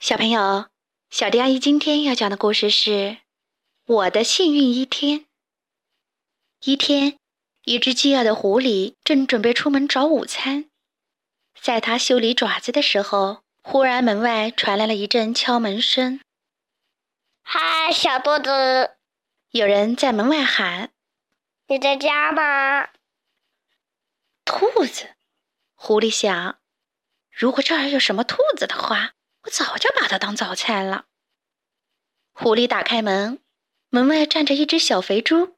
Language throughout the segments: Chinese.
小朋友，小迪阿姨今天要讲的故事是《我的幸运一天》。一天，一只饥饿的狐狸正准备出门找午餐，在它修理爪子的时候，忽然门外传来了一阵敲门声。“嗨，小兔子！”有人在门外喊，“你在家吗？”兔子，狐狸想，如果这儿有什么兔子的话。我早就把它当早餐了。狐狸打开门，门外站着一只小肥猪。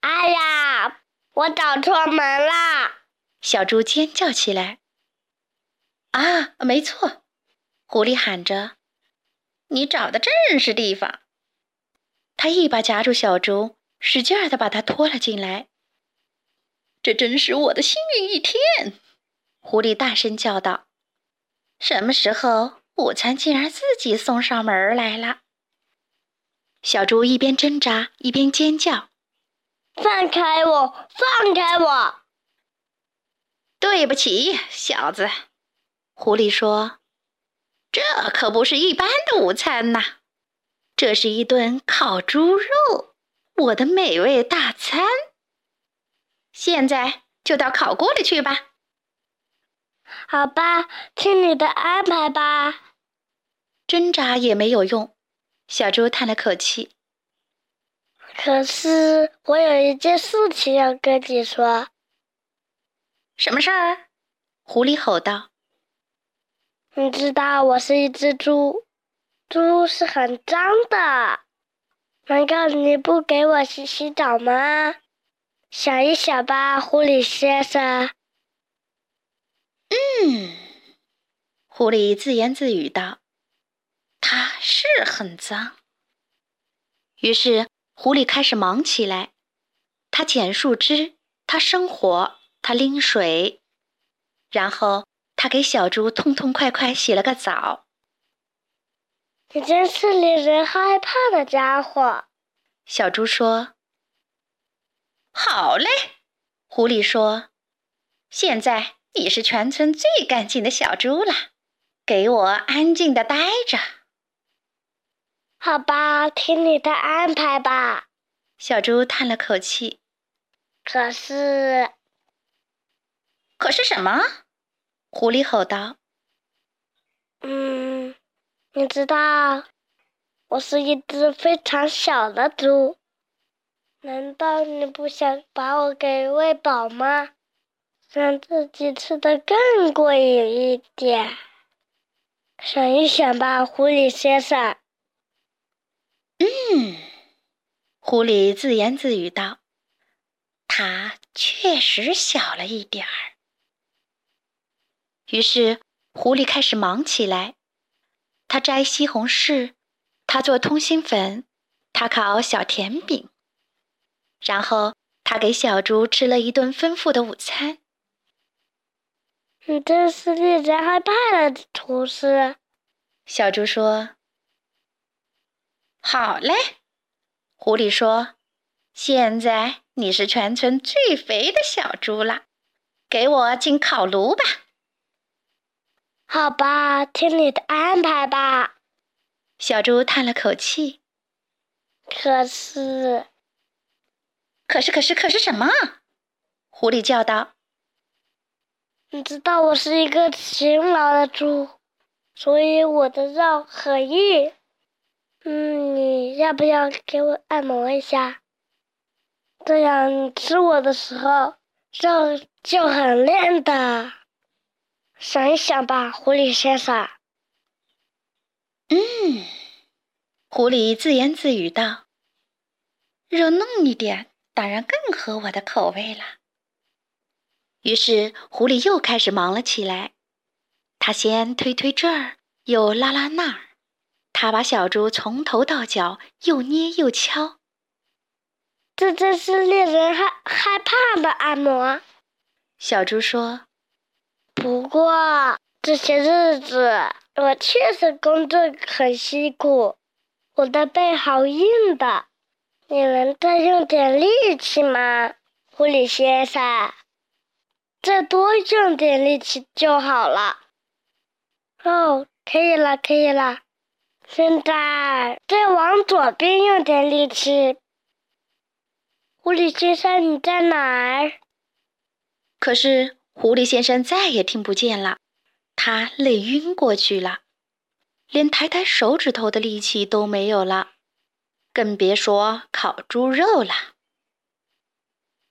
哎呀，我找错门啦！小猪尖叫起来。啊，没错，狐狸喊着：“你找的正是地方。”他一把夹住小猪，使劲儿的把它拖了进来。这真是我的幸运一天！狐狸大声叫道。什么时候午餐竟然自己送上门来了？小猪一边挣扎一边尖叫：“放开我！放开我！”对不起，小子，狐狸说：“这可不是一般的午餐呐，这是一顿烤猪肉，我的美味大餐。现在就到烤锅里去吧。”好吧，听你的安排吧。挣扎也没有用，小猪叹了口气。可是我有一件事情要跟你说。什么事儿？狐狸吼道。你知道我是一只猪，猪是很脏的。难道你不给我洗洗澡吗？想一想吧，狐狸先生。嗯，狐狸自言自语道：“它是很脏。”于是，狐狸开始忙起来。它捡树枝，它生火，它拎水，然后它给小猪痛痛快快洗了个澡。你真是令人害怕的家伙，小猪说。“好嘞。”狐狸说，“现在。”你是全村最干净的小猪了，给我安静的待着。好吧，听你的安排吧。小猪叹了口气。可是，可是什么？狐狸吼道。嗯，你知道，我是一只非常小的猪。难道你不想把我给喂饱吗？让自己吃的更过瘾一点，想一想吧，狐狸先生。嗯，狐狸自言自语道：“它确实小了一点儿。”于是，狐狸开始忙起来。他摘西红柿，他做通心粉，他烤小甜饼，然后他给小猪吃了一顿丰富的午餐。你真是令人害怕的厨师，小猪说。好嘞，狐狸说。现在你是全村最肥的小猪了，给我进烤炉吧。好吧，听你的安排吧。小猪叹了口气。可是，可是，可是，可是什么？狐狸叫道。你知道我是一个勤劳的猪，所以我的肉很硬。嗯，你要不要给我按摩一下？这样你吃我的时候肉就很嫩的。想一想吧，狐狸先生。嗯，狐狸自言自语道：“肉嫩一点，当然更合我的口味了。”于是，狐狸又开始忙了起来。他先推推这儿，又拉拉那儿。他把小猪从头到脚又捏又敲。这真是令人害害怕的按摩。小猪说：“不过这些日子我确实工作很辛苦，我的背好硬的。你能再用点力气吗，狐狸先生？”再多用点力气就好了。哦，可以了，可以了。现在再往左边用点力气。狐狸先生，你在哪儿？可是狐狸先生再也听不见了，他累晕过去了，连抬抬手指头的力气都没有了，更别说烤猪肉了。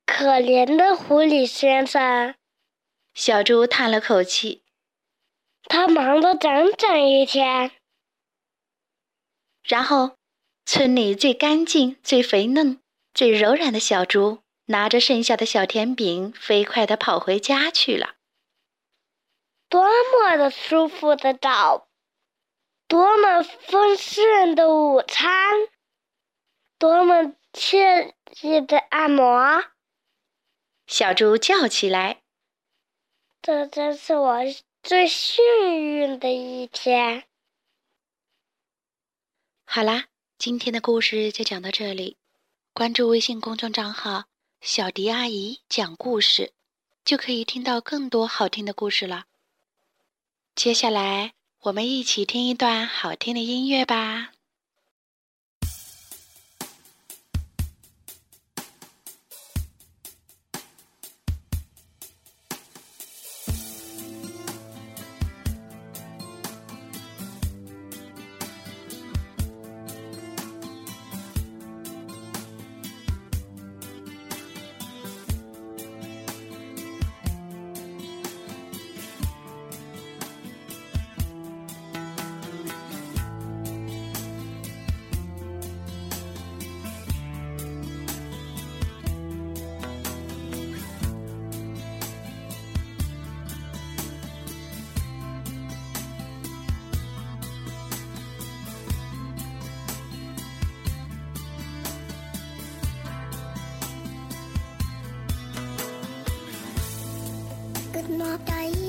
可怜的狐狸先生，小猪叹了口气。他忙了整整一天。然后，村里最干净、最肥嫩、最柔软的小猪，拿着剩下的小甜饼，飞快地跑回家去了。多么的舒服的早，多么丰盛的午餐，多么惬意的按摩！小猪叫起来：“这真是我最幸运的一天！”好啦，今天的故事就讲到这里。关注微信公众账号“小迪阿姨讲故事”，就可以听到更多好听的故事了。接下来，我们一起听一段好听的音乐吧。not I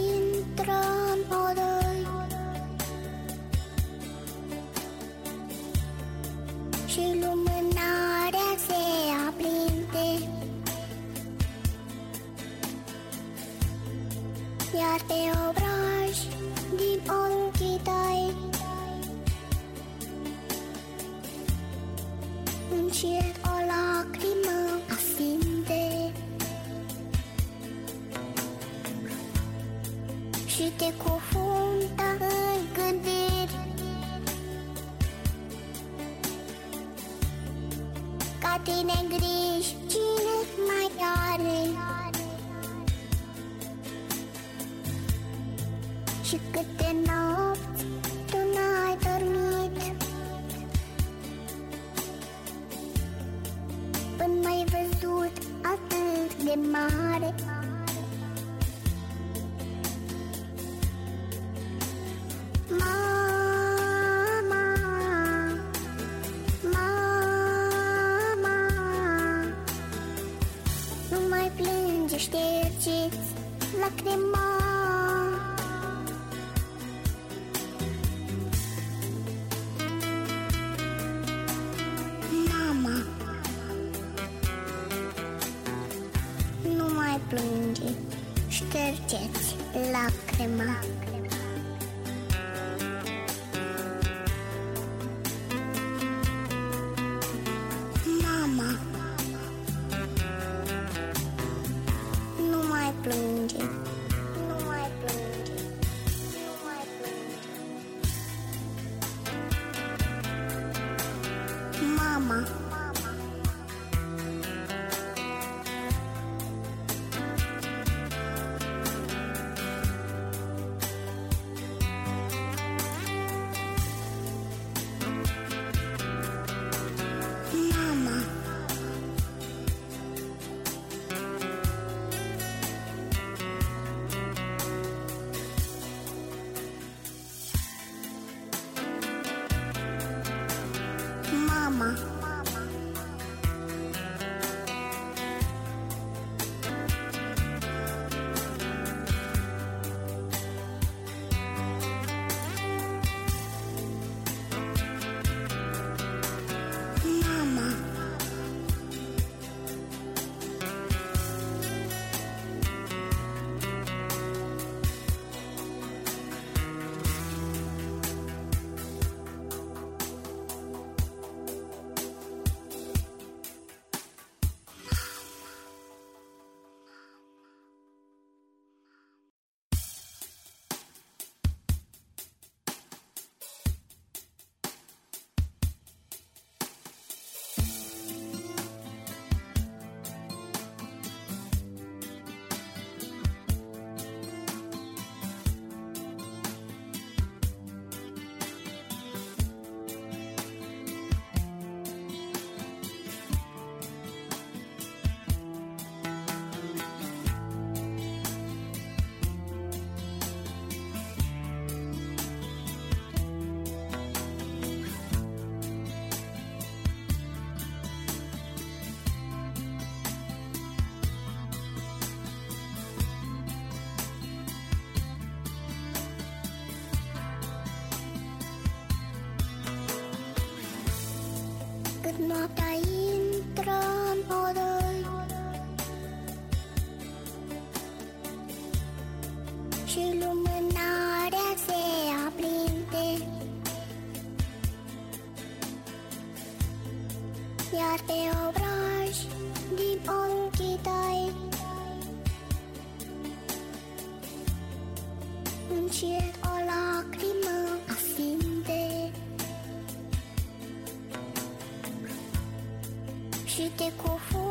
Și câte nopți tu n-ai dormit. Până mai văzut atât de mare. Mama, mama Nu mai plânge, ștergeți lacrima noaptea intră în odoi Și lumânarea se aprinde. Iar pe obraj din ochii tăi Încet 去的国父。